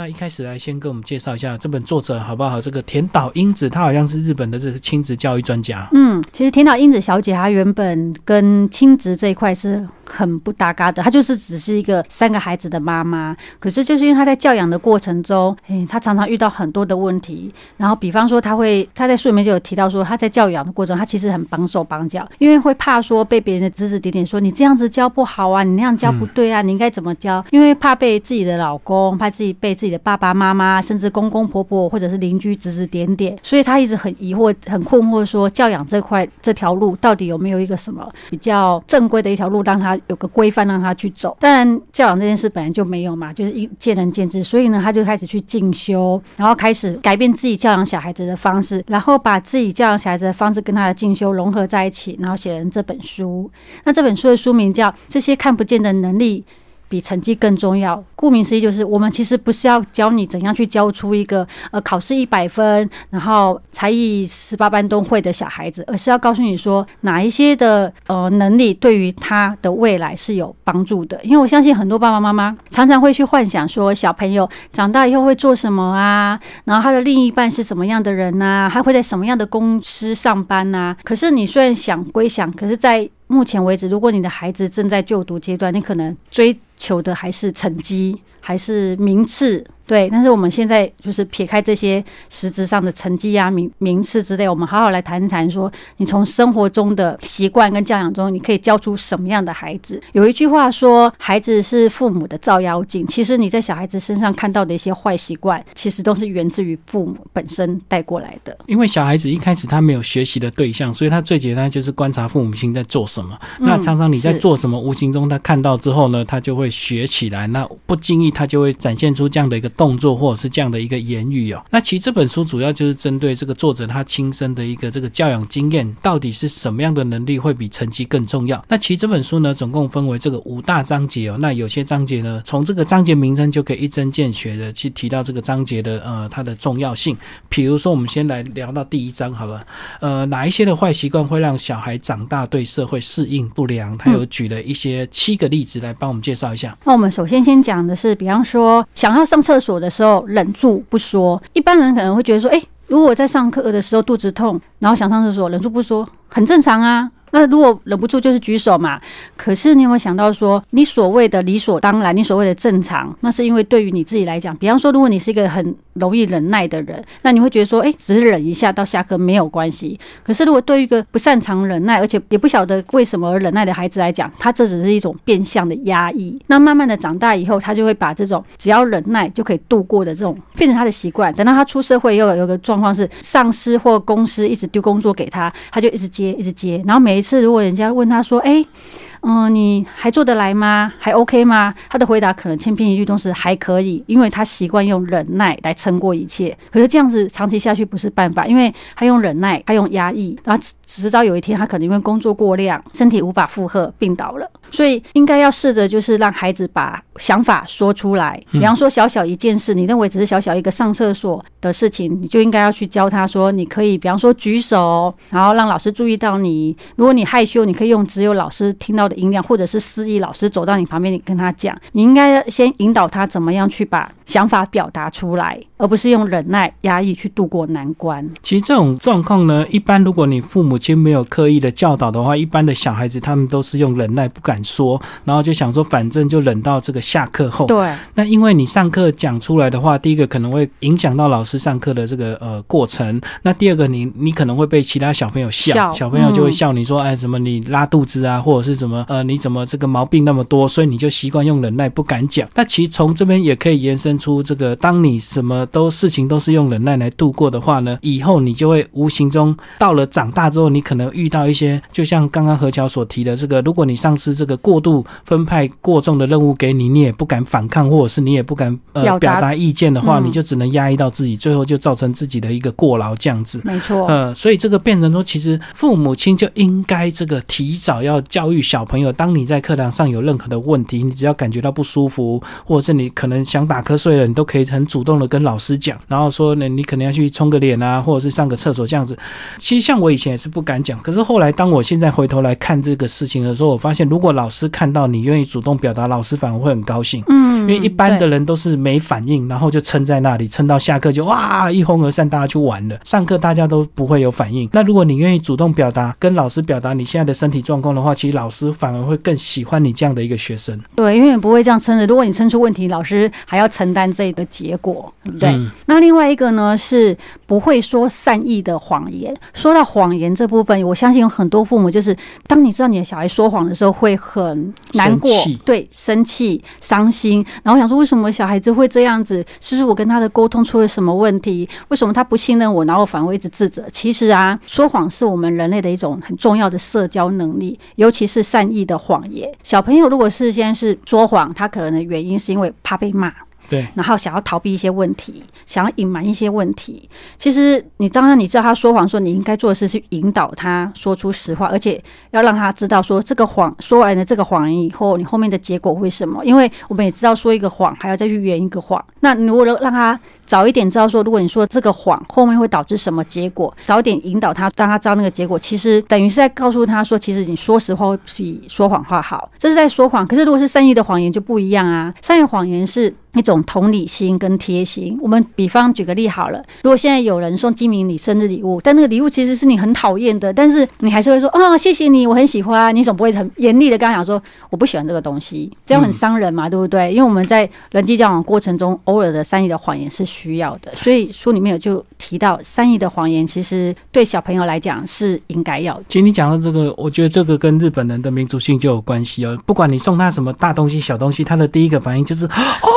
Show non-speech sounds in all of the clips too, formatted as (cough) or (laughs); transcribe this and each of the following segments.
那一开始来先跟我们介绍一下这本作者好不好？这个田岛英子，她好像是日本的这个亲子教育专家。嗯，其实田岛英子小姐她原本跟亲子这一块是很不搭嘎的，她就是只是一个三个孩子的妈妈。可是就是因为她在教养的过程中，哎，她常常遇到很多的问题。然后比方说，她会她在书里面就有提到说，她在教养的过程，她其实很绑手绑脚，因为会怕说被别人的指指点点，说你这样子教不好啊，你那样教不对啊，你应该怎么教？因为怕被自己的老公，怕自己被自己的爸爸妈妈，甚至公公婆婆或者是邻居指指点点，所以他一直很疑惑、很困惑，说教养这块这条路到底有没有一个什么比较正规的一条路，让他有个规范让他去走？但教养这件事本来就没有嘛，就是一见仁见智，所以呢，他就开始去进修，然后开始改变自己教养小孩子的方式，然后把自己教养小孩子的方式跟他的进修融合在一起，然后写成这本书。那这本书的书名叫《这些看不见的能力》。比成绩更重要。顾名思义，就是我们其实不是要教你怎样去教出一个呃考试一百分，然后才艺十八般都会的小孩子，而是要告诉你说哪一些的呃能力对于他的未来是有帮助的。因为我相信很多爸爸妈妈常常会去幻想说小朋友长大以后会做什么啊，然后他的另一半是什么样的人呐，他会在什么样的公司上班呐。可是你虽然想归想，可是在目前为止，如果你的孩子正在就读阶段，你可能追求的还是成绩，还是名次。对，但是我们现在就是撇开这些实质上的成绩啊、名名次之类，我们好好来谈一谈，说你从生活中的习惯跟教养中，你可以教出什么样的孩子？有一句话说，孩子是父母的照妖镜。其实你在小孩子身上看到的一些坏习惯，其实都是源自于父母本身带过来的。因为小孩子一开始他没有学习的对象，所以他最简单就是观察父母亲在做什么。那常常你在做什么，无形中他看到之后呢，他就会学起来。那不经意他就会展现出这样的一个。动作或者是这样的一个言语哦，那其实这本书主要就是针对这个作者他亲身的一个这个教养经验，到底是什么样的能力会比成绩更重要？那其实这本书呢，总共分为这个五大章节哦。那有些章节呢，从这个章节名称就可以一针见血的去提到这个章节的呃它的重要性。比如说，我们先来聊到第一章好了，呃，哪一些的坏习惯会让小孩长大对社会适应不良？他有举了一些七个例子来帮我们介绍一下。那我们首先先讲的是，比方说想要上厕所。的时候忍住不说，一般人可能会觉得说，哎，如果我在上课的时候肚子痛，然后想上厕所，忍住不说，很正常啊。那如果忍不住就是举手嘛。可是你有没有想到说，你所谓的理所当然，你所谓的正常，那是因为对于你自己来讲，比方说，如果你是一个很容易忍耐的人，那你会觉得说，哎，只忍一下到下课没有关系。可是如果对于一个不擅长忍耐，而且也不晓得为什么而忍耐的孩子来讲，他这只是一种变相的压抑。那慢慢的长大以后，他就会把这种只要忍耐就可以度过的这种变成他的习惯。等到他出社会，又有个状况是上司或公司一直丢工作给他，他就一直接，一直接，然后每每次如果人家问他说：“哎。”嗯，你还做得来吗？还 OK 吗？他的回答可能千篇一律都是还可以，因为他习惯用忍耐来撑过一切。可是这样子长期下去不是办法，因为他用忍耐，他用压抑，然后直到有一天他可能因为工作过量，身体无法负荷，病倒了。所以应该要试着就是让孩子把想法说出来。比方说小小一件事，你认为只是小小一个上厕所的事情，你就应该要去教他说，你可以比方说举手，然后让老师注意到你。如果你害羞，你可以用只有老师听到。音量，或者是司仪老师走到你旁边，你跟他讲，你应该先引导他怎么样去把想法表达出来，而不是用忍耐、压抑去度过难关。其实这种状况呢，一般如果你父母亲没有刻意的教导的话，一般的小孩子他们都是用忍耐不敢说，然后就想说反正就忍到这个下课后。对。那因为你上课讲出来的话，第一个可能会影响到老师上课的这个呃过程，那第二个你你可能会被其他小朋友笑，小朋友就会笑你说哎什么你拉肚子啊，或者是什么。呃，你怎么这个毛病那么多？所以你就习惯用忍耐，不敢讲。那其实从这边也可以延伸出这个：当你什么都事情都是用忍耐来度过的话呢，以后你就会无形中到了长大之后，你可能遇到一些，就像刚刚何桥所提的这个：如果你上司这个过度分派过重的任务给你，你也不敢反抗，或者是你也不敢呃表达意见的话，你就只能压抑到自己，最后就造成自己的一个过劳这样子。没错。呃，所以这个变成说，其实父母亲就应该这个提早要教育小。朋友，当你在课堂上有任何的问题，你只要感觉到不舒服，或者是你可能想打瞌睡了，你都可以很主动的跟老师讲，然后说呢，你可能要去冲个脸啊，或者是上个厕所这样子。其实像我以前也是不敢讲，可是后来当我现在回头来看这个事情的时候，我发现如果老师看到你愿意主动表达，老师反而会很高兴。嗯，因为一般的人都是没反应，然后就撑在那里，撑到下课就哇一哄而散，大家去玩了。上课大家都不会有反应。那如果你愿意主动表达，跟老师表达你现在的身体状况的话，其实老师反而会更喜欢你这样的一个学生。对，因为不会这样撑着。如果你撑出问题，老师还要承担这个结果，对不对？嗯那另外一个呢，是不会说善意的谎言。说到谎言这部分，我相信有很多父母就是，当你知道你的小孩说谎的时候，会很难过，对，生气、伤心，然后想说为什么小孩子会这样子？是不是我跟他的沟通出了什么问题？为什么他不信任我，然后反而一直自责？其实啊，说谎是我们人类的一种很重要的社交能力，尤其是善意的谎言。小朋友如果事先是说谎，他可能的原因是因为怕被骂。对，然后想要逃避一些问题，想要隐瞒一些问题。其实你当然你知道他说谎，说你应该做的事是引导他说出实话，而且要让他知道说这个谎说完了这个谎言以后，你后面的结果会什么？因为我们也知道说一个谎还要再去圆一个谎。那如果让他早一点知道说，如果你说这个谎后面会导致什么结果，早点引导他，让他知道那个结果，其实等于是在告诉他说，其实你说实话会比说谎话好。这是在说谎，可是如果是善意的谎言就不一样啊。善意谎言是一种同理心跟贴心。我们比方举个例好了，如果现在有人送金明你生日礼物，但那个礼物其实是你很讨厌的，但是你还是会说啊、谢谢你，我很喜欢。你总不会很严厉的跟他讲说我不喜欢这个东西，这样很伤人嘛，对不对？因为我们在人际交往过程中，偶尔的善意的谎言是需要的，所以书里面有就提到善意的谎言其实对小朋友来讲是应该要的。其实你讲到这个，我觉得这个跟日本人的民族性就有关系哦。不管你送他什么大东西、小东西，他的第一个反应就是哦，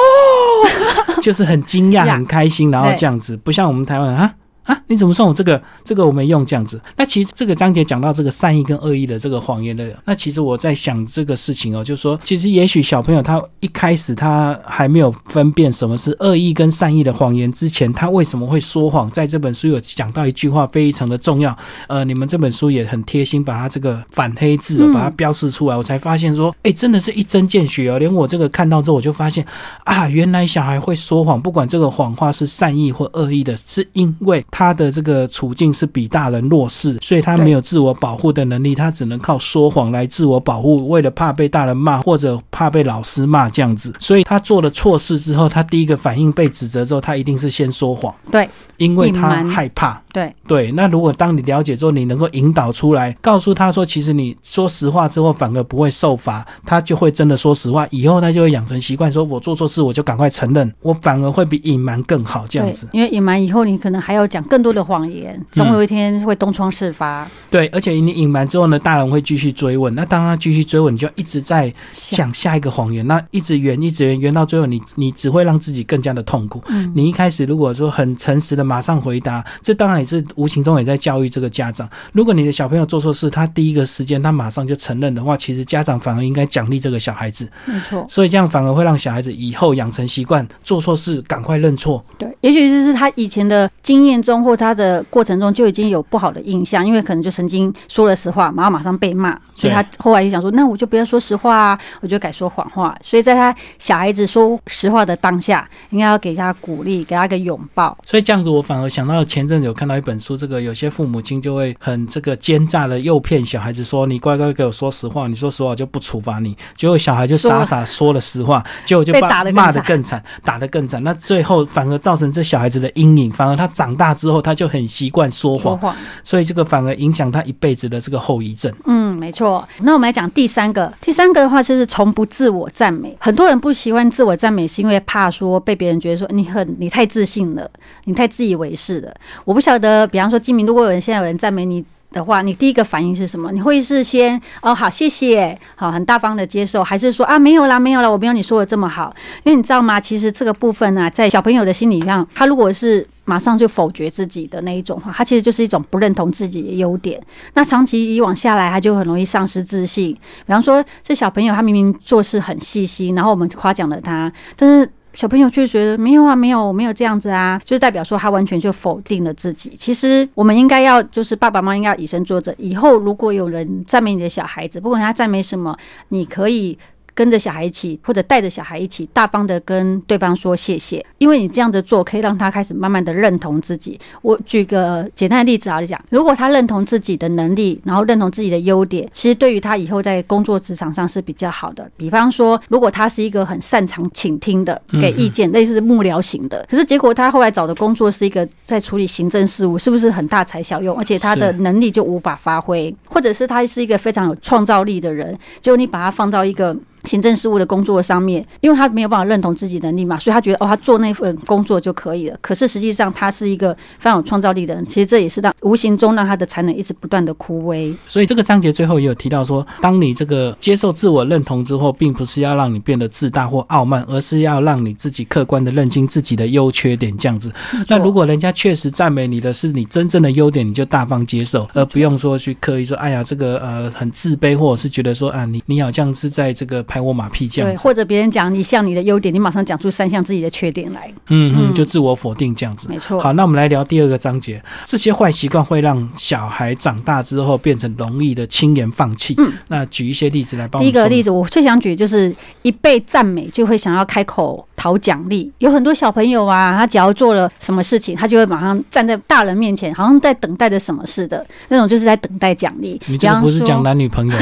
(laughs) 就是很惊讶、(laughs) 很开心，然后这样子，不像我们台湾人啊。啊！你怎么送我这个？这个我没用，这样子。那其实这个章节讲到这个善意跟恶意的这个谎言的，那其实我在想这个事情哦，就是说，其实也许小朋友他一开始他还没有分辨什么是恶意跟善意的谎言之前，他为什么会说谎？在这本书有讲到一句话非常的重要，呃，你们这本书也很贴心，把它这个反黑字把它标示出来，我才发现说，哎，真的是一针见血哦。连我这个看到之后，我就发现啊，原来小孩会说谎，不管这个谎话是善意或恶意的，是因为他的这个处境是比大人弱势，所以他没有自我保护的能力，他只能靠说谎来自我保护，为了怕被大人骂或者怕被老师骂这样子，所以他做了错事之后，他第一个反应被指责之后，他一定是先说谎，对。因为他害怕。对，对，那如果当你了解之后，你能够引导出来，告诉他说，其实你说实话之后，反而不会受罚，他就会真的说实话。以后他就会养成习惯，说我做错事，我就赶快承认，我反而会比隐瞒更好，这样子。因为隐瞒以后，你可能还要讲更多的谎言，总有一天会东窗事发。对，而且你隐瞒之后呢，大人会继续追问。那当他继续追问，你就一直在想下一个谎言，那一直圆，一直圆，圆到最后你，你只会让自己更加的痛苦。嗯，你一开始如果说很诚实的马上回答，这当然也是无形中也在教育这个家长。如果你的小朋友做错事，他第一个时间他马上就承认的话，其实家长反而应该奖励这个小孩子，没错，所以这样反而会让小孩子以后养成习惯，做错事赶快认错。对，也许就是他以前的经验中或他的过程中就已经有不好的印象，因为可能就曾经说了实话，然后马上被骂，所以他后来就想说，那我就不要说实话啊，我就改说谎话。所以在他小孩子说实话的当下，应该要给他鼓励，给他一个拥抱。所以这样子，我反而想到前阵子有看到一本书，这个有些父母亲就会很这个奸诈的诱骗小孩子说：“你乖乖给我说实话，你说实话我就不处罚你。”结果小孩就傻傻说了实话，结果就被打得骂得更惨，打得更惨。那最后反而造成这小孩子的阴影，反而他长大之后他就很习惯，说谎，所以这个反而影响他一辈子的这个后遗症。嗯，没错。那我们来讲第三个，第三个的话就是从不自我赞美。很多人不喜欢自我赞美，是因为怕说被别人觉得说你很你太自信了，你太自以为是了。我不晓得，比方说金明，如果有人现在有人赞美你。的话，你第一个反应是什么？你会是先哦好谢谢，好很大方的接受，还是说啊没有啦没有啦，我没有你说的这么好？因为你知道吗？其实这个部分呢、在小朋友的心理上，他如果是马上就否决自己的那一种话，他其实就是一种不认同自己的优点。那长期以往下来，他就很容易丧失自信。比方说，这小朋友他明明做事很细心，然后我们夸奖了他，但是小朋友却觉得没有啊，没有，我没有这样子啊，就代表说他完全就否定了自己。其实我们应该要，就是爸爸妈妈应该以身作则。以后如果有人赞美你的小孩子，不管他赞美什么，你可以。跟着小孩一起，或者带着小孩一起，大方的跟对方说谢谢，因为你这样子做，可以让他开始慢慢的认同自己。我举个简单的例子来讲，如果他认同自己的能力，然后认同自己的优点，其实对于他以后在工作职场上是比较好的。比方说，如果他是一个很擅长倾听的，给意见，类似幕僚型的，可是结果他后来找的工作是一个在处理行政事务，是不是很大材小用？而且他的能力就无法发挥，或者是他是一个非常有创造力的人，结果你把他放到一个。行政事务的工作上面，因为他没有办法认同自己能力嘛，所以他觉得哦，他做那份工作就可以了。可是实际上，他是一个非常有创造力的人。其实这也是让无形中让他的才能一直不断的枯萎。所以这个章节最后也有提到说，当你这个接受自我认同之后，并不是要让你变得自大或傲慢，而是要让你自己客观的认清自己的优缺点。这样子，那如果人家确实赞美你的是你真正的优点，你就大方接受，而不用说去刻意说，哎呀，这个呃很自卑，或者是觉得说啊，你你好像是在这个拍我马屁这样。对，或者别人讲你像你的优点，你马上讲出三项自己的缺点来，嗯嗯，就自我否定这样子。没错。好，那我们来聊第二个章节，这些坏习惯会让小孩长大之后变成容易的轻言放弃。嗯，那举一些例子来帮。第一个例子，我最想举的就是一被赞美就会想要开口讨奖励。有很多小朋友啊，他只要做了什么事情，他就会马上站在大人面前，好像在等待着什么似的，那种就是在等待奖励。你这不是讲男女朋友？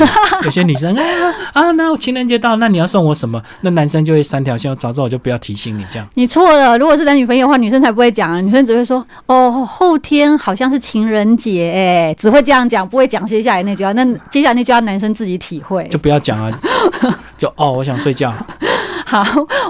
有些女生啊啊，那情人节到，那你要送我。什么？那男生就会三条线，早知道我就不要提醒你这样。你错了，如果是男女朋友的话，女生才不会讲啊，女生只会说哦，后天好像是情人节，哎，只会这样讲，不会讲接下来那句话。那接下来那句话，男生自己体会，就不要讲啊，(laughs) 就哦，我想睡觉。好，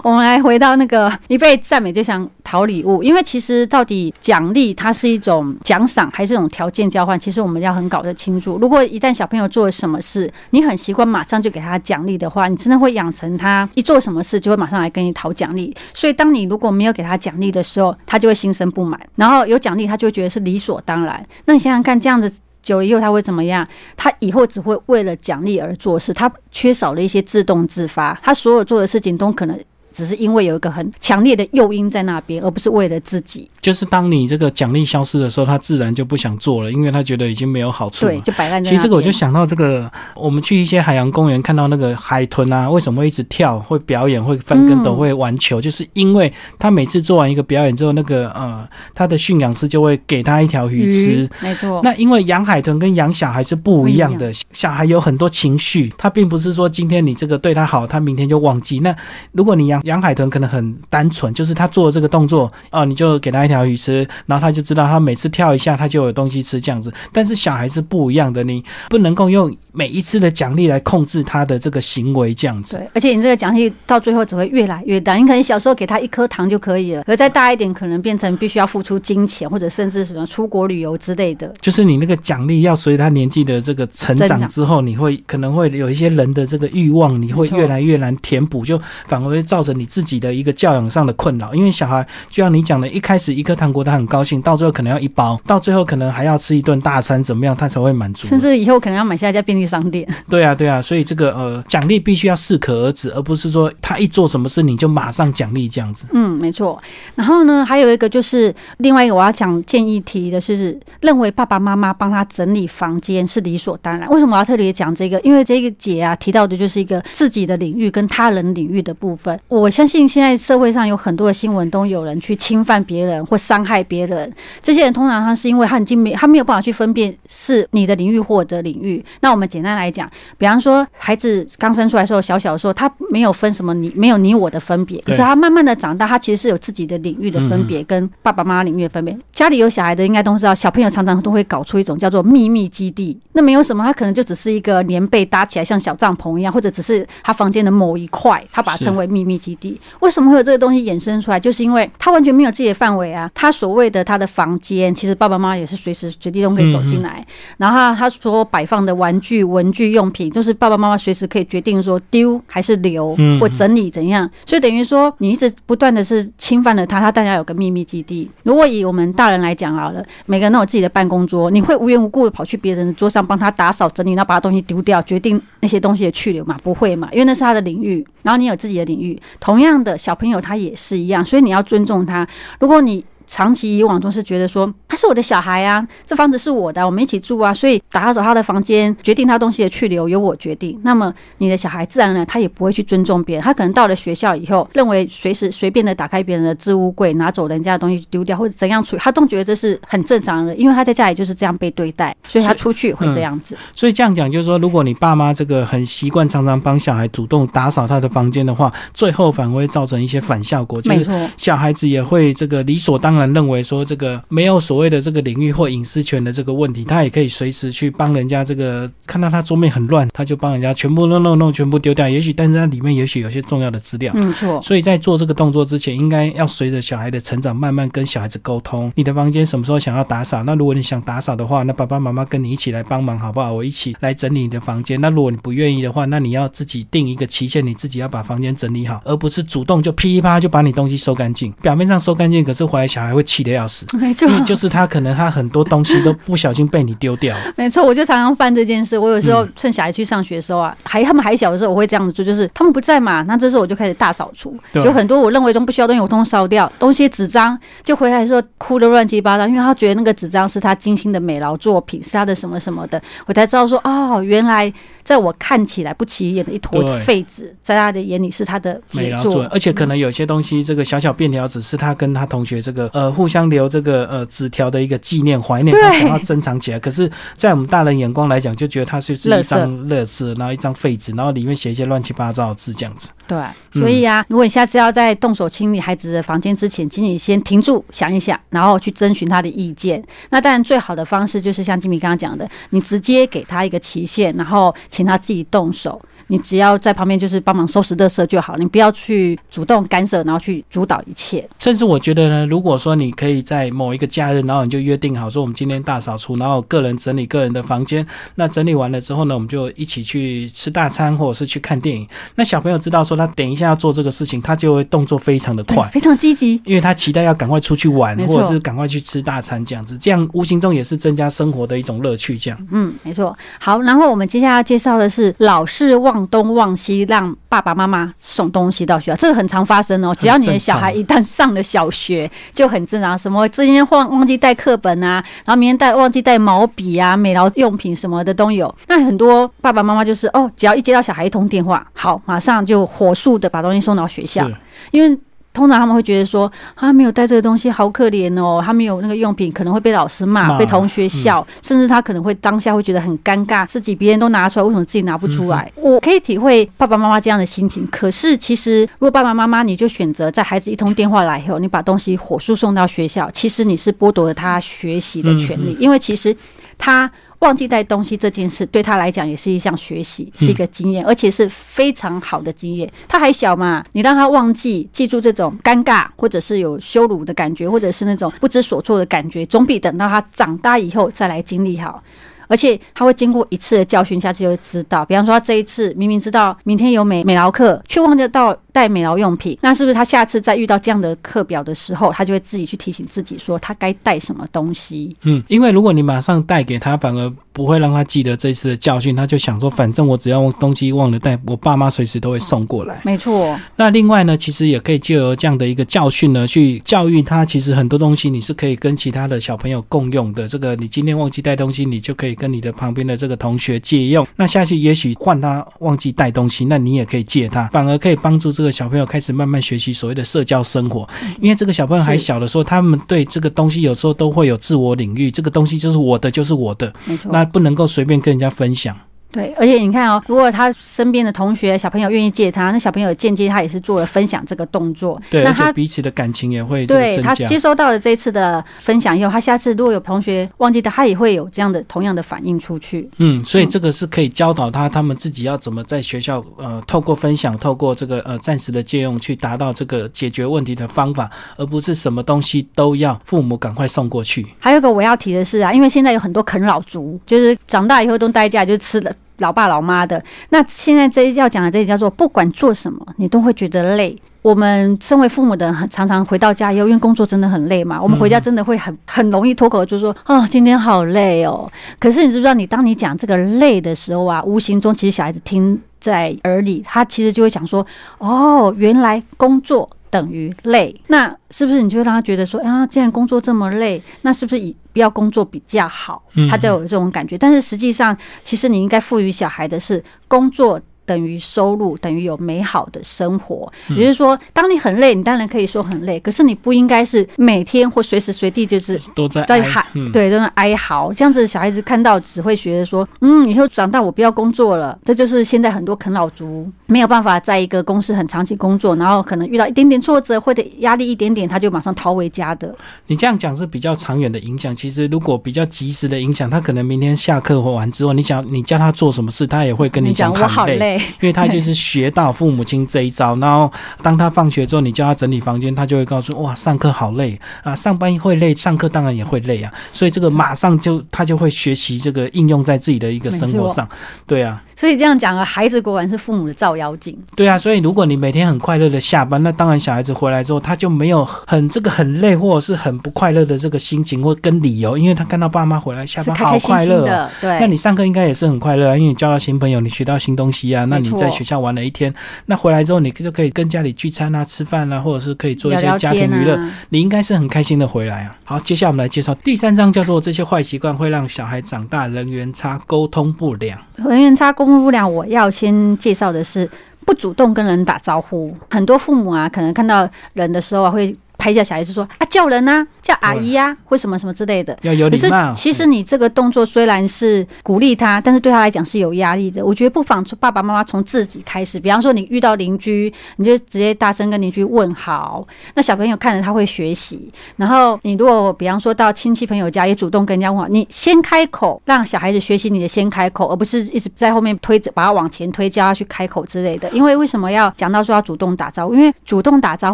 我们来回到那个一被赞美就想讨礼物，因为其实到底奖励它是一种奖赏还是一种条件交换，其实我们要很搞得清楚。如果一旦小朋友做了什么事，你很习惯马上就给他奖励的话，你真的会养成他一做什么事就会马上来跟你讨奖励。所以当你如果没有给他奖励的时候，他就会心生不满，然后有奖励他就会觉得是理所当然。那你想想看，这样子。久了以后他会怎么样？他以后只会为了奖励而做事，他缺少了一些自动自发，他所有做的事情都可能。只是因为有一个很强烈的诱因在那边，而不是为了自己。就是当你这个奖励消失的时候，他自然就不想做了，因为他觉得已经没有好处。对，就摆烂。其实这个我就想到这个，我们去一些海洋公园看到那个海豚啊，为什么会一直跳、会表演、会翻跟斗、会玩球？就是因为他每次做完一个表演之后，那个呃，他的驯养师就会给他一条鱼吃。没错。那因为养海豚跟养小孩是不一样的，小孩有很多情绪，他并不是说今天你这个对他好，他明天就忘记。那如果你养养海豚，可能很。单纯，就是他做这个动作哦，你就给他一条鱼吃，然后他就知道他每次跳一下，他就有东西吃这样子。但是小孩是不一样的，你不能够用。每一次的奖励来控制他的这个行为，这样子。对，而且你这个奖励到最后只会越来越大。你可能小时候给他一颗糖就可以了，而再大一点，可能变成必须要付出金钱，或者甚至什么出国旅游之类的。就是你那个奖励要随他年纪的这个成长之后，你会可能会有一些人的这个欲望，你会越来越难填补，就反而会造成你自己的一个教养上的困扰。因为小孩就像你讲的，一开始一颗糖果他很高兴，到最后可能要一包，到最后可能还要吃一顿大餐，怎么样他才会满足？甚至以后可能要买下一家便利。商店 (laughs) 对啊对啊，所以这个呃奖励必须要适可而止，而不是说他一做什么事你就马上奖励这样子。嗯，没错。然后呢，还有一个就是另外一个我要讲建议提的是，认为爸爸妈妈帮他整理房间是理所当然。为什么我要特别讲这个？因为这个姐啊提到的就是一个自己的领域跟他人领域的部分。我相信现在社会上有很多的新闻都有人去侵犯别人或伤害别人，这些人通常他是因为他已经没他没有办法去分辨是你的领域或者领域。那我们。简单来讲，比方说，孩子刚生出来的时候，小小的时候，他没有分什么你没有你我的分别。可是他慢慢的长大，他其实是有自己的领域的分别，跟爸爸妈妈领域的分别。家里有小孩的应该都知道，小朋友常常都会搞出一种叫做秘密基地。那没有什么，他可能就只是一个棉被搭起来像小帐篷一样，或者只是他房间的某一块，他把它称为秘密基地。为什么会有这个东西衍生出来？就是因为他完全没有自己的范围啊。他所谓的他的房间，其实爸爸妈妈也是随时随地都可以走进来。然后他所摆放的玩具。具、文具用品，都是爸爸妈妈随时可以决定说丢还是留嗯或整理怎样。所以等于说，你一直不断的是侵犯了他，他当然有个秘密基地。如果以我们大人来讲好了，每个人都有自己的办公桌，你会无缘无故的跑去别人的桌上帮他打扫整理，然后把他东西丢掉，决定那些东西的去留嘛？不会嘛？因为那是他的领域，然后你有自己的领域。同样的，小朋友他也是一样，所以你要尊重他。如果你长期以往都是觉得说他是我的小孩啊，这房子是我的，我们一起住啊，所以打扫他的房间，决定他东西的去留由我决定。那么你的小孩自然而然他也不会去尊重别人，他可能到了学校以后，认为随时随便的打开别人的置物柜，拿走人家的东西丢掉或者怎样处理，他都觉得这是很正常的，因为他在家里就是这样被对待，所以他出去会这样子。所以这样讲就是说，如果你爸妈这个很习惯常常帮小孩主动打扫他的房间的话，最后反而会造成一些反效果，就是没错，小孩子也会这个理所当然认为说这个没有所谓的这个领域或隐私权的这个问题，他也可以随时去帮人家这个看到他桌面很乱，他就帮人家全部弄弄弄，全部丢掉。也许但是它里面也许有些重要的资料。没，错，所以在做这个动作之前，应该要随着小孩的成长，慢慢跟小孩子沟通。你的房间什么时候想要打扫？那如果你想打扫的话，那爸爸妈妈跟你一起来帮忙，好不好？我一起来整理你的房间。那如果你不愿意的话，那你要自己定一个期限，你自己要把房间整理好，而不是主动就噼里啪啦就把你东西收干净。表面上收干净，可是回来小孩会气得要死。没错，你就是他，可能他很多东西都不小心被你丢掉。(laughs) 没错，我就常常犯这件事。我有时候趁小孩去上学的时候啊，还他们还小的时候，我会这样子做，就是他们不在嘛，那这时候我就开始大扫除，对就很多我认为都不需要的东西，我通通烧掉，东西纸张就回来的时候哭的乱七八糟，因为他觉得那个纸张是他精心的美劳作品，是他的什么什么的，我才知道说哦，原来在我看起来不起眼的一坨废纸，在他的眼里是他的杰作。而且可能有些东西，这个小小便条纸是他跟他同学这个呃互相留这个呃纸条的一个纪念怀念，对他想要珍藏起来。可是，在我们大人眼光来讲，就觉得它就是一张乐字，然后一张废纸，然后里面写一些乱七八糟的字这样子。对，所以啊，如果你下次要在动手清理孩子的房间之前，请你先停住想一想，然后去征询他的意见。那当然，最好的方式就是像金米刚刚讲的，你直接给他一个期限，然后请他自己动手。你只要在旁边就是帮忙收拾垃圾就好，你不要去主动干涉，然后去主导一切。甚至我觉得呢，如果说你可以在某一个假日，然后你就约定好说，我们今天大扫除，然后个人整理个人的房间。那整理完了之后呢，我们就一起去吃大餐，或者是去看电影。那小朋友知道说他等一下要做这个事情，他就会动作非常的快。非常积极。因为他期待要赶快出去玩，或者是赶快去吃大餐这样子，这样无形中也是增加生活的一种乐趣。这样，嗯，没错。好，然后我们接下来要介绍的是老是忘东忘西，让爸爸妈妈送东西到学校，这个很常发生哦。只要你的小孩一旦上了小学，就很正常。什么今天忘忘记带课本啊，然后明天带忘记带毛笔啊、美劳用品什么的都有。那很多爸爸妈妈就是哦，只要一接到小孩一通电话，好，马上就火速的把东西送到学校，因为。通常他们会觉得说，他没有带这个东西，好可怜哦。他没有那个用品，可能会被老师骂，骂被同学笑，甚至他可能会当下会觉得很尴尬，自己别人都拿出来，为什么自己拿不出来？我可以体会爸爸妈妈这样的心情。可是其实，如果爸爸妈妈你就选择在孩子一通电话来以后，你把东西火速送到学校，其实你是剥夺了他学习的权利，因为其实他。忘记带东西这件事对他来讲也是一项学习，是一个经验，而且是非常好的经验。他还小嘛，你让他忘记记住这种尴尬，或者是有羞辱的感觉，或者是那种不知所措的感觉，总比等到他长大以后再来经历好。而且他会经过一次的教训，下次就会知道。比方说，他这一次明明知道明天有美美劳课，却忘记到带美劳用品，那是不是他下次再遇到这样的课表的时候，他就会自己去提醒自己说他该带什么东西？嗯，因为如果你马上带给他，反而不会让他记得这次的教训，他就想说，反正我只要东西忘了带，我爸妈随时都会送过来。没错，那另外呢，其实也可以借由这样的一个教训呢，去教育他。其实很多东西你是可以跟其他的小朋友共用的。这个你今天忘记带东西，你就可以跟你的旁边的这个同学借用。那下次也许换他忘记带东西，那你也可以借他，反而可以帮助这个小朋友开始慢慢学习所谓的社交生活。因为这个小朋友还小的时候，他们对这个东西有时候都会有自我领域，这个东西就是我的，就是我的，那不能够随便跟人家分享。对，而且你看哦，如果他身边的同学小朋友愿意借他，那小朋友间接他也是做了分享这个动作。对，而且那他彼此的感情也会对他。接收到了这一次的分享以后，他下次如果有同学忘记的，他也会有这样的同样的反应出去。嗯，所以这个是可以教导他，他们自己要怎么在学校呃，透过分享，透过这个呃暂时的借用，去达到这个解决问题的方法，而不是什么东西都要父母赶快送过去。还有一个我要提的是啊，因为现在有很多啃老族，就是长大以后都待在家，就吃的。老爸老妈的。那现在这要讲的这一叫做，不管做什么，你都会觉得累。我们身为父母的，常常回到家以后，因为工作真的很累嘛，我们回家真的会很很容易脱口就说：“哦，今天好累哦。”可是你知不知道，你当你讲这个累的时候啊，无形中其实小孩子听在耳里，他其实就会想说：“哦，原来工作等于累。”那是不是你就让他觉得说：“啊，既然工作这么累，那是不是以不要工作比较好？”他就有这种感觉。但是实际上，其实你应该赋予小孩的是工作。等于收入等于有美好的生活，也就是说，当你很累，你当然可以说很累，可是你不应该是每天或随时随地就是都在在喊，对，都在哀嚎。这样子小孩子看到只会觉得说，嗯，以后长大我不要工作了。这就是现在很多啃老族没有办法在一个公司很长期工作，然后可能遇到一点点挫折或者压力一点点，他就马上逃回家的。你这样讲是比较长远的影响。其实如果比较及时的影响，他可能明天下课或完之后，你想你叫他做什么事，他也会跟你讲我好累。因为他就是学到父母亲这一招，然后当他放学之后，你叫他整理房间，他就会告诉哇，上课好累啊，上班会累，上课当然也会累啊，所以这个马上就他就会学习这个应用在自己的一个生活上，对啊。所以这样讲啊，孩子果然是父母的照妖镜。对啊，所以如果你每天很快乐的下班，那当然小孩子回来之后，他就没有很这个很累或者是很不快乐的这个心情或跟理由，因为他看到爸妈回来下班好快乐。对，那你上课应该也是很快乐啊，因为你交到新朋友，你学到新东西啊。那你在学校玩了一天，那回来之后你就可以跟家里聚餐啊、吃饭啊，或者是可以做一些家庭娱乐，你应该是很开心的回来啊。好，接下来我们来介绍第三章，叫做这些坏习惯会让小孩长大人缘差、沟通不良。人缘差、公共不良，我要先介绍的是不主动跟人打招呼。很多父母啊，可能看到人的时候啊，会拍一下小孩子说啊，叫人啊。叫阿姨呀，或什么什么之类的。要有礼貌。其实你这个动作虽然是鼓励他，但是对他来讲是有压力的。我觉得不妨爸爸妈妈从自己开始，比方说你遇到邻居，你就直接大声跟邻居问好。那小朋友看着他会学习。然后你如果比方说到亲戚朋友家，也主动跟人家问好，你先开口，让小孩子学习你的先开口，而不是一直在后面推着把他往前推，叫他去开口之类的。因为为什么要讲到说要主动打招呼？因为主动打招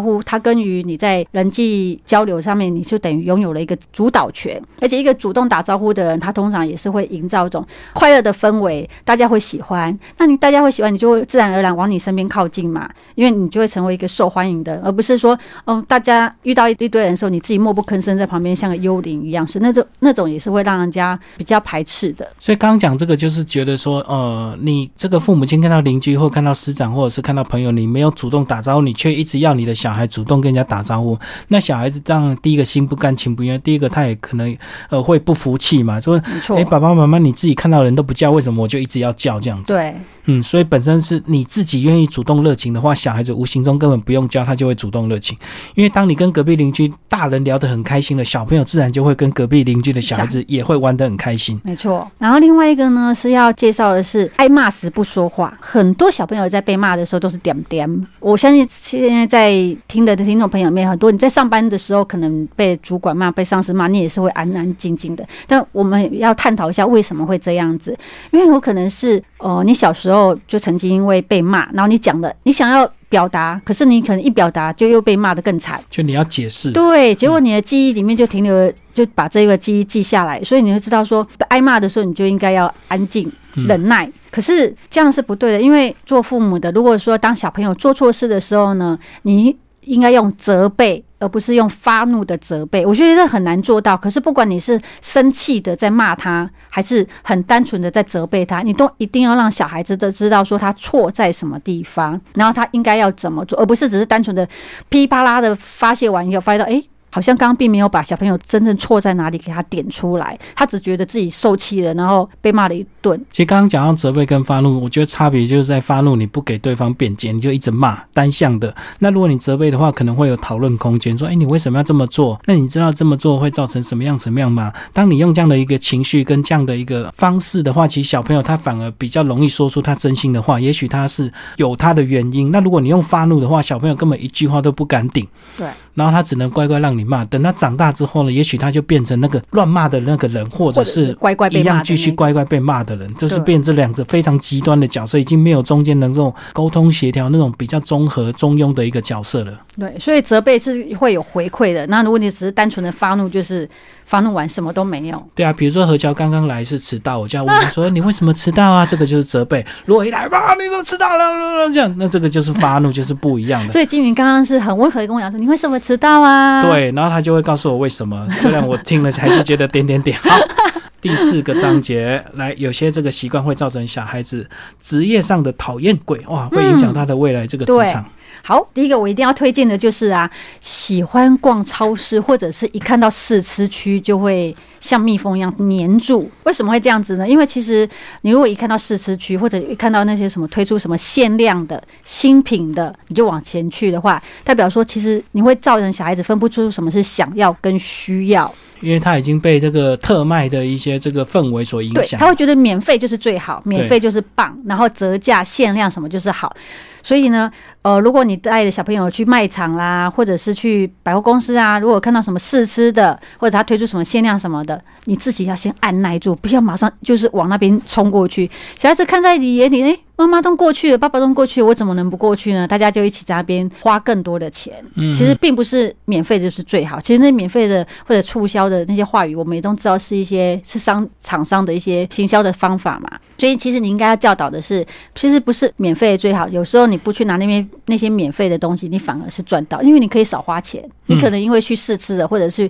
呼，它跟于你在人际交流上面，你就。等等于拥有了一个主导权，而且一个主动打招呼的人，他通常也是会营造一种快乐的氛围，大家会喜欢。那你大家会喜欢，你就会自然而然往你身边靠近嘛，因为你就会成为一个受欢迎的，而不是说，嗯，大家遇到一堆人的时候，你自己默不吭声在旁边像个幽灵一样，是那种那种也是会让人家比较排斥的。所以刚讲这个，就是觉得说，呃，你这个父母亲看到邻居或看到师长或者是看到朋友，你没有主动打招呼，你却一直要你的小孩主动跟人家打招呼，那小孩子当然第一个心。不甘情不愿，第一个他也可能呃会不服气嘛，说哎爸爸妈妈你自己看到人都不叫，为什么我就一直要叫这样子？对。嗯，所以本身是你自己愿意主动热情的话，小孩子无形中根本不用教，他就会主动热情。因为当你跟隔壁邻居大人聊得很开心了，小朋友自然就会跟隔壁邻居的小孩子也会玩得很开心。没错。然后另外一个呢是要介绍的是，挨骂时不说话。很多小朋友在被骂的时候都是点点。我相信现在在听的听众朋友里面很多，你在上班的时候可能被主管骂、被上司骂，你也是会安安静静的。但我们要探讨一下为什么会这样子，因为有可能是哦，你小时候。就曾经因为被骂，然后你讲了，你想要表达，可是你可能一表达就又被骂的更惨。就你要解释，对，结果你的记忆里面就停留，就把这个记忆记下来，所以你就知道说，挨骂的时候你就应该要安静忍耐。可是这样是不对的，因为做父母的，如果说当小朋友做错事的时候呢，你应该用责备。而不是用发怒的责备，我觉得这很难做到。可是不管你是生气的在骂他，还是很单纯的在责备他，你都一定要让小孩子都知道说他错在什么地方，然后他应该要怎么做，而不是只是单纯的噼里啪啦的发泄完以后，发现到哎。好像刚刚并没有把小朋友真正错在哪里给他点出来，他只觉得自己受气了，然后被骂了一顿。其实刚刚讲到责备跟发怒，我觉得差别就是在发怒，你不给对方辩解，你就一直骂单向的。那如果你责备的话，可能会有讨论空间，说：“哎，你为什么要这么做？那你知道这么做会造成什么样什么样吗？”当你用这样的一个情绪跟这样的一个方式的话，其实小朋友他反而比较容易说出他真心的话，也许他是有他的原因。那如果你用发怒的话，小朋友根本一句话都不敢顶。对。然后他只能乖乖让你骂。等他长大之后呢，也许他就变成那个乱骂的那个人，或者是乖乖一样继续乖乖被骂的人，就是变这两个非常极端的角色，已经没有中间能够沟通协调那种比较综合中庸的一个角色了。对，所以责备是会有回馈的。那如果你只是单纯的发怒，就是发怒完什么都没有。对啊，比如说何乔刚刚来是迟到，我就要问他说：“你为什么迟到啊？”这个就是责备。如果一来哇，你怎么迟到了？这样，那这个就是发怒，就是不一样的。(laughs) 所以金云刚刚是很温和的跟我讲说：“你为什么迟到啊？”对，然后他就会告诉我为什么。虽然我听了还是觉得点点点。好，(laughs) 第四个章节来，有些这个习惯会造成小孩子职业上的讨厌鬼哇，会影响他的未来这个职场。好，第一个我一定要推荐的就是啊，喜欢逛超市或者是一看到试吃区就会像蜜蜂一样粘住。为什么会这样子呢？因为其实你如果一看到试吃区，或者一看到那些什么推出什么限量的新品的，你就往前去的话，代表说其实你会造成小孩子分不出什么是想要跟需要。因为他已经被这个特卖的一些这个氛围所影响，他会觉得免费就是最好，免费就是棒，然后折价限量什么就是好。所以呢，呃，如果你带着小朋友去卖场啦，或者是去百货公司啊，如果看到什么试吃的，或者他推出什么限量什么的，你自己要先按耐住，不要马上就是往那边冲过去。小孩子看在你眼里，哎，妈妈都过去了，爸爸都过去了，我怎么能不过去呢？大家就一起在那边花更多的钱。嗯，其实并不是免费就是最好，其实那免费的或者促销的那些话语，我们也都知道是一些是商厂商的一些行销的方法嘛。所以其实你应该要教导的是，其实不是免费的最好，有时候你。不去拿那边那些免费的东西，你反而是赚到，因为你可以少花钱。你可能因为去试吃了，或者是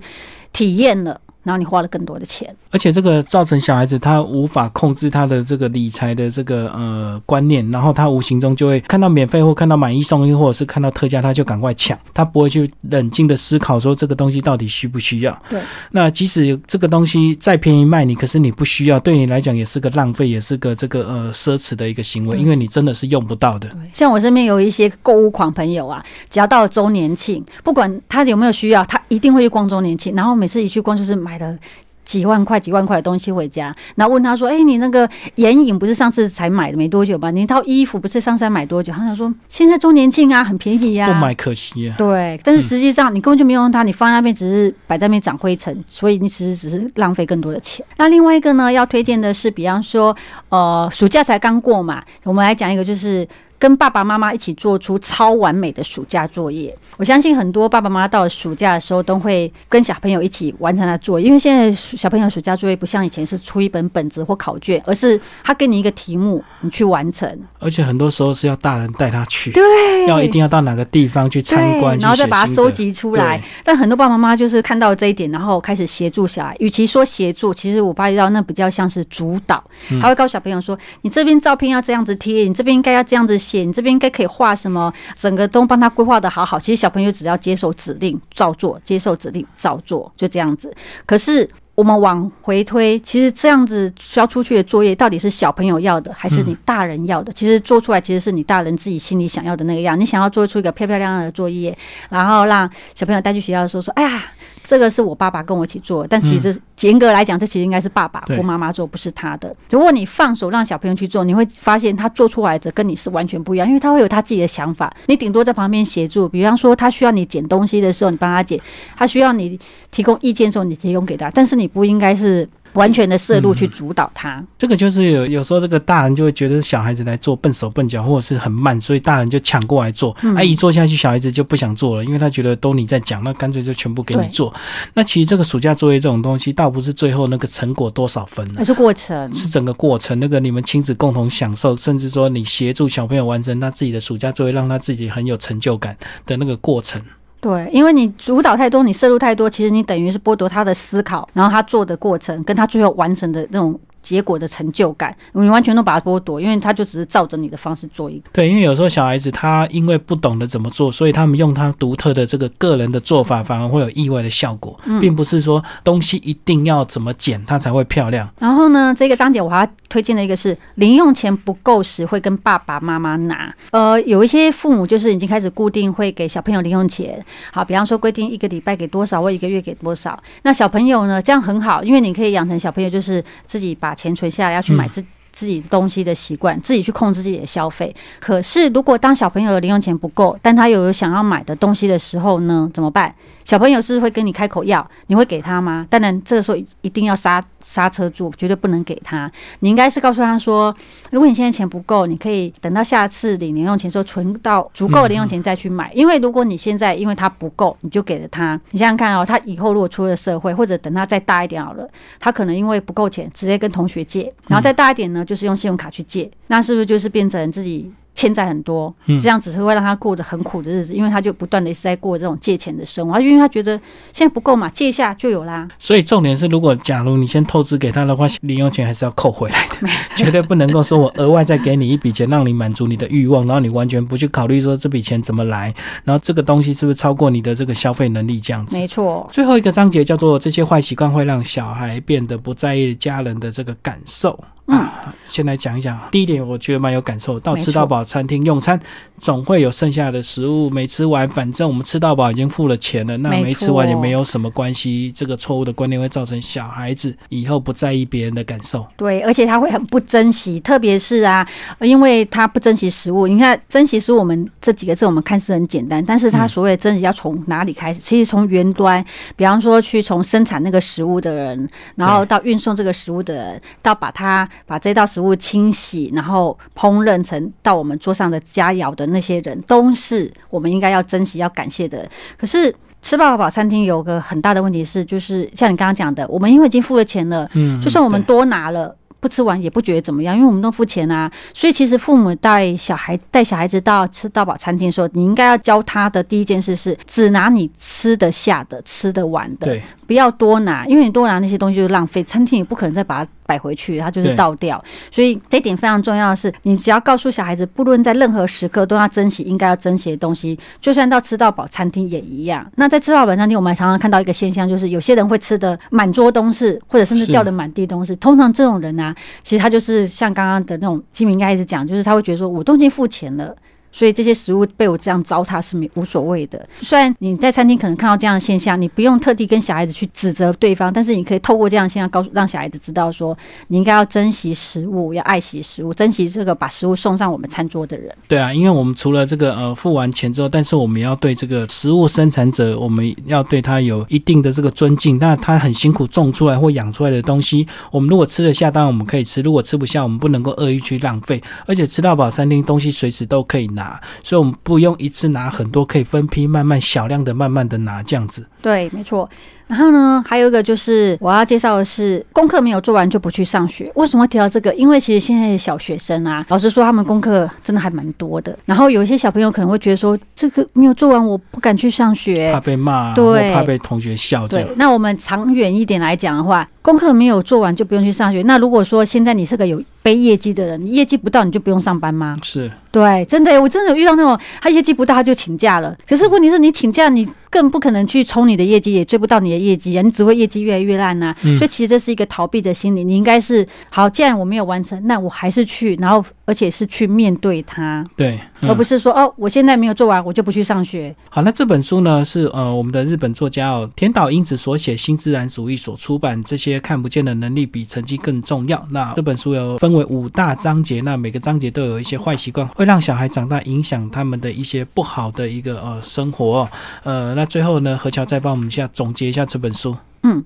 体验了。然后你花了更多的钱，而且这个造成小孩子他无法控制他的这个理财的这个呃观念，然后他无形中就会看到免费或看到买一送一，或者是看到特价，他就赶快抢，他不会去冷静的思考说这个东西到底需不需要。对，那即使这个东西再便宜卖你，可是你不需要，对你来讲也是个浪费，也是个这个呃奢侈的一个行为，因为你真的是用不到的。像我身边有一些购物狂朋友啊，只要到了周年庆，不管他有没有需要，他一定会去逛周年庆，然后每次一去逛就是买的。几万块、几万块的东西回家，然后问他说：“哎，你那个眼影不是上次才买的没多久吧？你套衣服不是上次才买多久？”他想说：“现在周年庆啊，很便宜呀，不买可惜啊。”对，但是实际上你根本就没有用它，你放在那边只是摆在那边长灰尘，所以你其实只是浪费更多的钱。那另外一个呢，要推荐的是，比方说，呃，暑假才刚过嘛，我们来讲一个就是。跟爸爸妈妈一起做出超完美的暑假作业，我相信很多爸爸妈妈到了暑假的时候都会跟小朋友一起完成他作业，因为现在小朋友暑假作业不像以前是出一本本子或考卷，而是他给你一个题目，你去完成。而且很多时候是要大人带他去，对，要一定要到哪个地方去参观，然后再把它收集出来。但很多爸爸妈妈就是看到这一点，然后开始协助小孩。与其说协助，其实我发觉到那比较像是主导，他会告诉小朋友说：“你这边照片要这样子贴，你这边应该要这样子。”你这边应该可以画什么？整个都帮他规划的好好。其实小朋友只要接受指令照做，接受指令照做，就这样子。可是我们往回推，其实这样子交出去的作业，到底是小朋友要的，还是你大人要的？其实做出来其实是你大人自己心里想要的那个样。你想要做出一个漂漂亮亮的作业，然后让小朋友带去学校的时候说：“哎呀。”这个是我爸爸跟我一起做，但其实严格来讲，这其实应该是爸爸或妈妈做，不是他的。如果你放手让小朋友去做，你会发现他做出来的跟你是完全不一样，因为他会有他自己的想法。你顶多在旁边协助，比方说他需要你捡东西的时候，你帮他捡；他需要你提供意见的时候，你提供给他。但是你不应该是。完全的摄入去主导他，这个就是有有时候这个大人就会觉得小孩子来做笨手笨脚或者是很慢，所以大人就抢过来做。阿姨做下去，小孩子就不想做了，因为他觉得都你在讲，那干脆就全部给你做。那其实这个暑假作业这种东西，倒不是最后那个成果多少分，而是过程，是整个过程。那个你们亲子共同享受，甚至说你协助小朋友完成他自己的暑假作业，让他自己很有成就感的那个过程。对，因为你主导太多，你摄入太多，其实你等于是剥夺他的思考，然后他做的过程跟他最后完成的那种。结果的成就感，你完全都把它剥夺，因为他就只是照着你的方式做一个。对，因为有时候小孩子他因为不懂得怎么做，所以他们用他独特的这个个人的做法，反而会有意外的效果，并不是说东西一定要怎么剪它才会漂亮。然后呢，这个章节我还要推荐的一个是零用钱不够时会跟爸爸妈妈拿。呃，有一些父母就是已经开始固定会给小朋友零用钱，好，比方说规定一个礼拜给多少或一个月给多少。那小朋友呢，这样很好，因为你可以养成小朋友就是自己把。把钱存下来要去买自自己东西的习惯，自己去控制自己的消费。可是，如果当小朋友的零用钱不够，但他有想要买的东西的时候呢，怎么办？小朋友是会跟你开口要，你会给他吗？当然，这个时候一定要刹刹车住，绝对不能给他。你应该是告诉他说，如果你现在钱不够，你可以等到下次领零用钱时候存到足够零用钱再去买。因为如果你现在因为他不够，你就给了他，你想想看哦，他以后如果出了社会，或者等他再大一点好了，他可能因为不够钱，直接跟同学借，然后再大一点呢，就是用信用卡去借，那是不是就是变成自己？欠债很多，这样只是会让他过着很苦的日子，因为他就不断的一直在过这种借钱的生活，因为他觉得现在不够嘛，借一下就有啦。所以重点是，如果假如你先透支给他的话，零用钱还是要扣回来的，(laughs) 绝对不能够说我额外再给你一笔钱，让你满足你的欲望，然后你完全不去考虑说这笔钱怎么来，然后这个东西是不是超过你的这个消费能力这样子。没错。最后一个章节叫做这些坏习惯会让小孩变得不在意家人的这个感受。啊，先来讲一讲。第一点，我觉得蛮有感受。到吃到饱餐厅用餐，总会有剩下的食物没吃完。反正我们吃到饱已经付了钱了，那没吃完也没有什么关系。这个错误的观念会造成小孩子以后不在意别人的感受。对，而且他会很不珍惜，特别是啊，因为他不珍惜食物。你看，珍惜食物，我们这几个字我们看似很简单，但是他所谓的珍惜要从哪里开始？其实从源端，比方说去从生产那个食物的人，然后到运送这个食物的人，到把它。把这道食物清洗，然后烹饪成到我们桌上的佳肴的那些人，都是我们应该要珍惜、要感谢的。可是吃饱饱餐厅有个很大的问题是，就是像你刚刚讲的，我们因为已经付了钱了，嗯，就算我们多拿了，不吃完也不觉得怎么样，因为我们都付钱啊。所以其实父母带小孩带小孩子到吃到饱餐厅的时候，你应该要教他的第一件事是，只拿你吃得下的、吃得完的，对，不要多拿，因为你多拿那些东西就浪费，餐厅也不可能再把它。摆回去，它就是倒掉。所以这点非常重要的是，你只要告诉小孩子，不论在任何时刻都要珍惜应该要珍惜的东西，就算到吃到饱餐厅也一样。那在吃到饱餐厅，我们还常常看到一个现象，就是有些人会吃的满桌都是，或者甚至掉的满地都是。通常这种人呢，其实他就是像刚刚的那种金明开始讲，就是他会觉得说，我都已经付钱了。所以这些食物被我这样糟蹋是没无所谓的。虽然你在餐厅可能看到这样的现象，你不用特地跟小孩子去指责对方，但是你可以透过这样现象告诉让小孩子知道说，你应该要珍惜食物，要爱惜食物，珍惜这个把食物送上我们餐桌的人。对啊，因为我们除了这个呃付完钱之后，但是我们要对这个食物生产者，我们要对他有一定的这个尊敬。那他很辛苦种出来或养出来的东西，我们如果吃得下，当然我们可以吃；如果吃不下，我们不能够恶意去浪费。而且吃到饱餐厅东西随时都可以。拿，所以我们不用一次拿很多，可以分批慢慢小量的慢慢的拿这样子。对，没错。然后呢，还有一个就是我要介绍的是，功课没有做完就不去上学。为什么会提到这个？因为其实现在的小学生啊，老师说，他们功课真的还蛮多的。然后有一些小朋友可能会觉得说，这个没有做完，我不敢去上学，怕被骂，对，怕被同学笑。对，那我们长远一点来讲的话，功课没有做完就不用去上学。那如果说现在你是个有背业绩的人，你业绩不到你就不用上班吗？是，对，真的，我真的有遇到那种他业绩不到他就请假了。可是问题是你请假你。更不可能去冲你的业绩，也追不到你的业绩啊！你只会业绩越来越烂呐。所以其实这是一个逃避的心理。你应该是好，既然我没有完成，那我还是去，然后而且是去面对它。对，而不是说哦，我现在没有做完，我就不去上学。好，那这本书呢是呃我们的日本作家哦田岛英子所写，新自然主义所出版。这些看不见的能力比成绩更重要。那这本书有分为五大章节，那每个章节都有一些坏习惯，会让小孩长大影响他们的一些不好的一个呃生活。呃。那最后呢，何乔再帮我们一下总结一下这本书。嗯。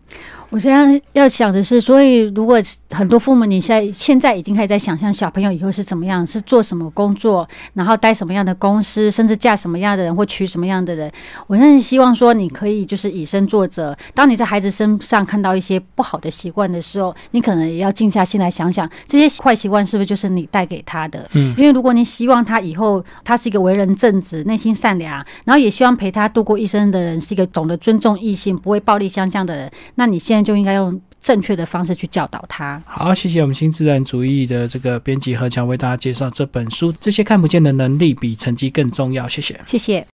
我现在要想的是，所以如果很多父母你现在现在已经开始在想象小朋友以后是怎么样，是做什么工作，然后待什么样的公司，甚至嫁什么样的人或娶什么样的人，我真的希望说你可以就是以身作则。当你在孩子身上看到一些不好的习惯的时候，你可能也要静下心来想想，这些坏习惯是不是就是你带给他的？嗯，因为如果你希望他以后他是一个为人正直、内心善良，然后也希望陪他度过一生的人是一个懂得尊重异性、不会暴力相向的人，那你现在。就应该用正确的方式去教导他。好，谢谢我们新自然主义的这个编辑何强为大家介绍这本书。这些看不见的能力比成绩更重要。谢谢，谢谢。